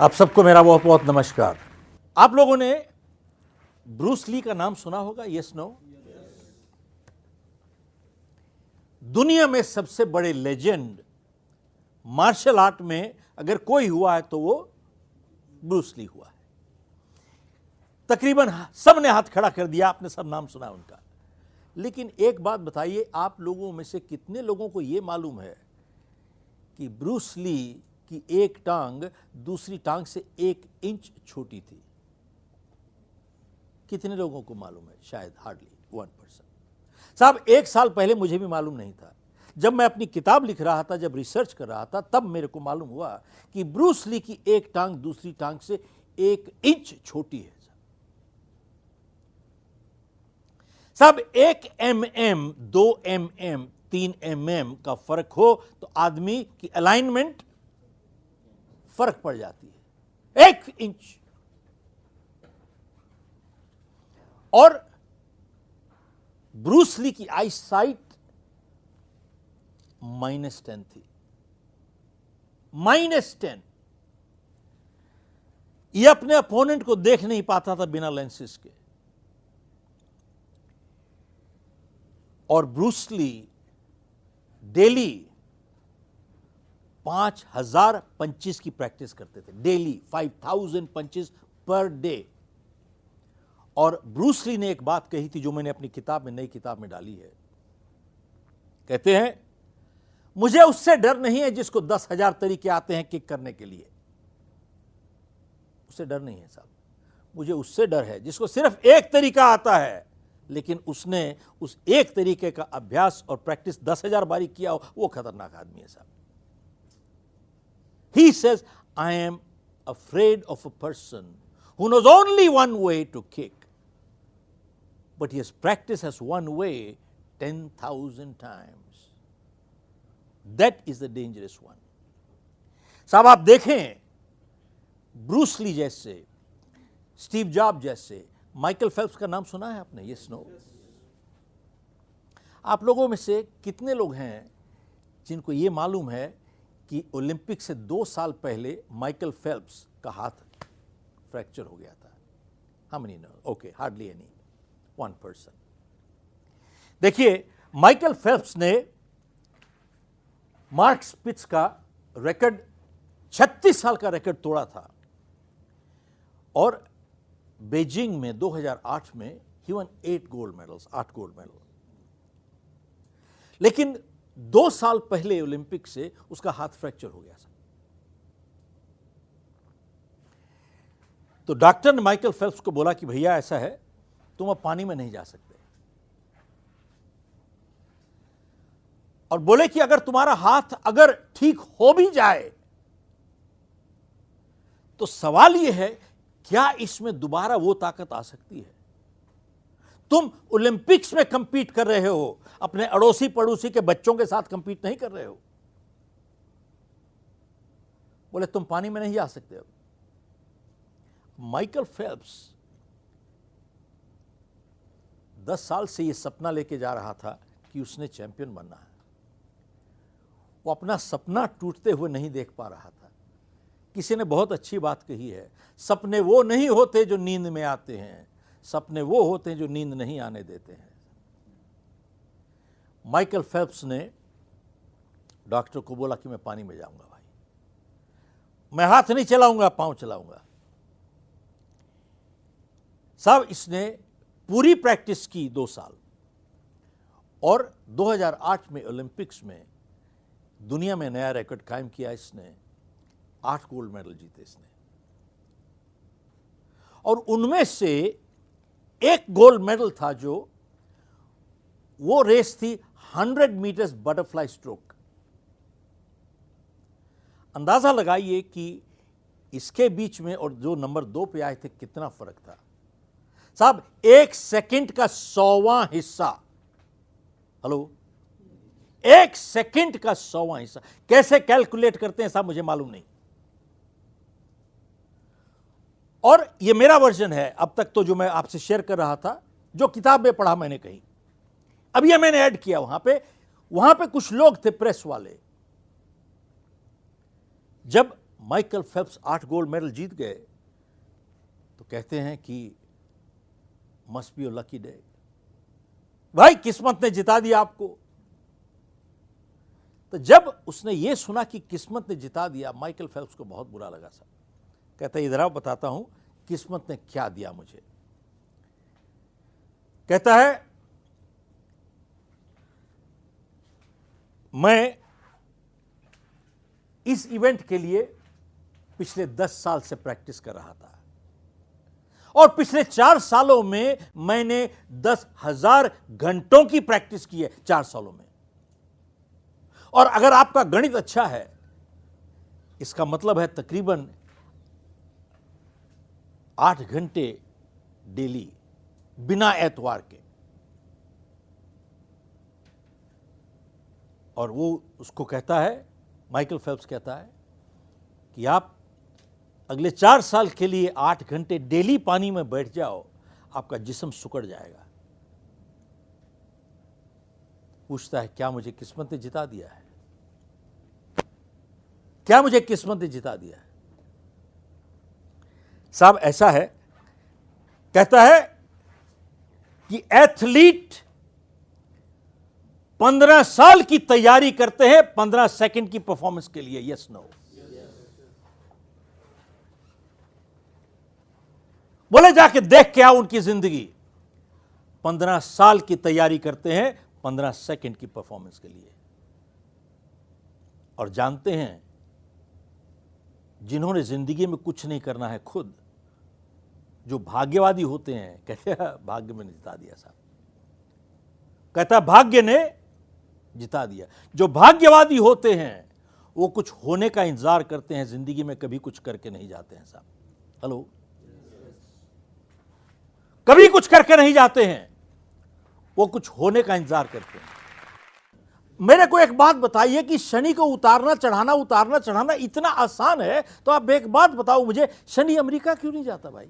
आप सबको मेरा बहुत बहुत नमस्कार। आप लोगों ने ब्रूस ली का नाम सुना होगा? यस नो दुनिया में सबसे बड़े लेजेंड मार्शल आर्ट में अगर कोई हुआ है तो वो ब्रूस ली हुआ है। तकरीबन सबने हाथ खड़ा कर दिया, आपने सब नाम सुना उनका। लेकिन एक बात बताइए, आप लोगों में से कितने लोगों को यह मालूम है कि ब्रूस ली की एक टांग दूसरी टांग से एक इंच छोटी थी। कितने लोगों को मालूम है? शायद हार्डली वन परसेंट साहब, एक साल पहले मुझे भी मालूम नहीं था। जब मैं अपनी किताब लिख रहा था, जब रिसर्च कर रहा था, तब मेरे को मालूम हुआ कि ब्रूस ली की एक टांग दूसरी टांग से एक इंच छोटी है, साहब। एक एम एम दो एम एम तीन एम एम का फ़र्क हो तो आदमी की अलाइनमेंट फ़र्क पड़ जाती है। एक इंच। और ब्रूसली की आई साइट माइनस टेन थी। Minus ten. ये अपने अपोनेंट को देख नहीं पाता था बिना लेंसेस के। और ब्रूसली डेली पाँच हज़ार पंचिस की प्रैक्टिस करते थे, daily five thousand punches per day. और ब्रूसली ने एक बात कही थी जो मैंने अपनी किताब में, नई किताब में डाली है। कहते हैं, मुझे उससे डर नहीं है जिसको दस हज़ार तरीके आते हैं किक करने के लिए। उससे डर नहीं है साहब। मुझे उससे डर है जिसको सिर्फ़ एक तरीका आता है, लेकिन उसने उस एक तरीके का अभ्यास और प्रैक्टिस दस हज़ार बारी किया हो, वो खतरनाक आदमी है साहब। He says, I am afraid of a person who knows only one way to kick, but he has practiced as one way 10,000 times. That is the dangerous one. साहब आप देखें ब्रूस ली जैसे स्टीव जॉब जैसे Michael Phelps का नाम सुना है आपने ये स्नो आप लोगों में से कितने लोग हैं जिनको ये मालूम है कि ओलंपिक से दो साल पहले माइकल फेल्प्स का हाथ फ्रैक्चर हो गया था। हम नहीं no okay hardly any one person देखिए, माइकल फेल्प्स ने मार्क स्पिट्स का रिकॉर्ड 36 साल का रिकॉर्ड तोड़ा था। और बेजिंग में 2008 में ही वन एट गोल्ड मेडल्स आठ गोल्ड मेडल लेकिन दो साल पहले ओलंपिक से उसका हाथ फ्रैक्चर हो गया था तो डॉक्टर ने माइकल फेल्प्स को बोला कि भैया ऐसा है, तुम अब पानी में नहीं जा सकते। और बोले कि अगर तुम्हारा हाथ अगर ठीक हो भी जाए तो सवाल यह है, क्या इसमें दोबारा वो ताकत आ सकती है? तुम ओलंपिक्स में कंपीट कर रहे हो। अपने अड़ोसी पड़ोसी के बच्चों के साथ कंपीट नहीं कर रहे हो। बोले, तुम पानी में नहीं जा सकते अब। माइकल फेल्प्स दस साल से यह सपना लेके जा रहा था कि उसने चैंपियन बनना है। वो अपना सपना टूटते हुए नहीं देख पा रहा था। किसी ने बहुत अच्छी बात कही है। सपने वो नहीं होते जो नींद में आते हैं। सपने वो होते हैं जो नींद नहीं आने देते हैं। माइकल फेल्प्स ने डॉक्टर को बोला कि मैं पानी में जाऊँगा भाई। मैं हाथ नहीं चलाऊँगा, पाँव चलाऊँगा। साहब, इसने पूरी प्रैक्टिस की दो साल। और 2008 में ओलंपिक्स में दुनिया में नया रिकॉर्ड कायम किया इसने। आठ गोल्ड मेडल जीते इसने। और उनमें से एक गोल्ड मेडल था जो, वो रेस थी 100 मीटर्स बटरफ्लाई स्ट्रोक अंदाज़ा लगाइए कि इसके बीच में और जो नंबर दो पे आए थे, कितना फ़र्क था। साहब, एक सेकंड का सौवा हिस्सा। हेलो एक सेकंड का सौवा हिस्सा। कैसे कैलकुलेट करते हैं साहब, मुझे मालूम नहीं। और ये मेरा वर्जन है, अब तक तो जो मैं आपसे शेयर कर रहा था, जो किताब में पढ़ा मैंने कहीं। अब ये मैंने ऐड किया वहाँ पे। वहाँ पे कुछ लोग थे प्रेस वाले। जब माइकल फेल्प्स आठ गोल्ड मेडल जीत गए तो कहते हैं कि मस्ट बी लकी डे भाई, किस्मत ने जिता दिया आपको। तो जब उसने ये सुना कि किस्मत ने जिता दिया माइकल फेल्प्स को बहुत बुरा लगा सर। कहता है, इधर बताता हूँ, किस्मत ने क्या दिया मुझे? कहता है, मैं इस इवेंट के लिए पिछले दस साल से प्रैक्टिस कर रहा था और पिछले चार सालों में मैंने दस हज़ार घंटों की प्रैक्टिस की है, चार सालों में। और अगर आपका गणित अच्छा है, इसका मतलब है तकरीबन आठ घंटे डेली बिना एतवार के। और वो उसको कहता है, माइकल फेल्प्स कहता है कि आप अगले चार साल के लिए आठ घंटे डेली पानी में बैठ जाओ, आपका जिसम सुकड़ जाएगा। पूछता है, क्या मुझे किस्मत ने जिता दिया है? क्या मुझे किस्मत ने जिता दिया है? साहब, ऐसा है। कहता है कि एथलीट पंद्रह साल की तैयारी करते हैं, पंद्रह सेकंड की परफॉर्मेंस के लिए यस नो बोले, जाके देख के आओ उनकी ज़िंदगी। पंद्रह साल की तैयारी करते हैं, पंद्रह सेकंड की परफॉर्मेंस के लिए। और जानते हैं, जिन्होंने ज़िंदगी में कुछ नहीं करना है, खुद। जो भाग्यवादी होते हैं, कहते हैं भाग्य में जिता दिया साहब। कहता, भाग्य ने जिता दिया। जो भाग्यवादी होते हैं, वो कुछ होने का इंतज़ार करते हैं, ज़िंदगी में कभी कुछ करके नहीं जाते हैं साहब। हेलो? कभी कुछ करके नहीं जाते हैं, वो कुछ होने का इंतज़ार करते हैं। मेरे को एक बात बताइए कि शनि को उतारना, चढ़ाना उतारना, चढ़ाना इतना आसान है तो आप एक बात बताओ मुझे, शनि अमेरिका क्यों नहीं जाता भाई?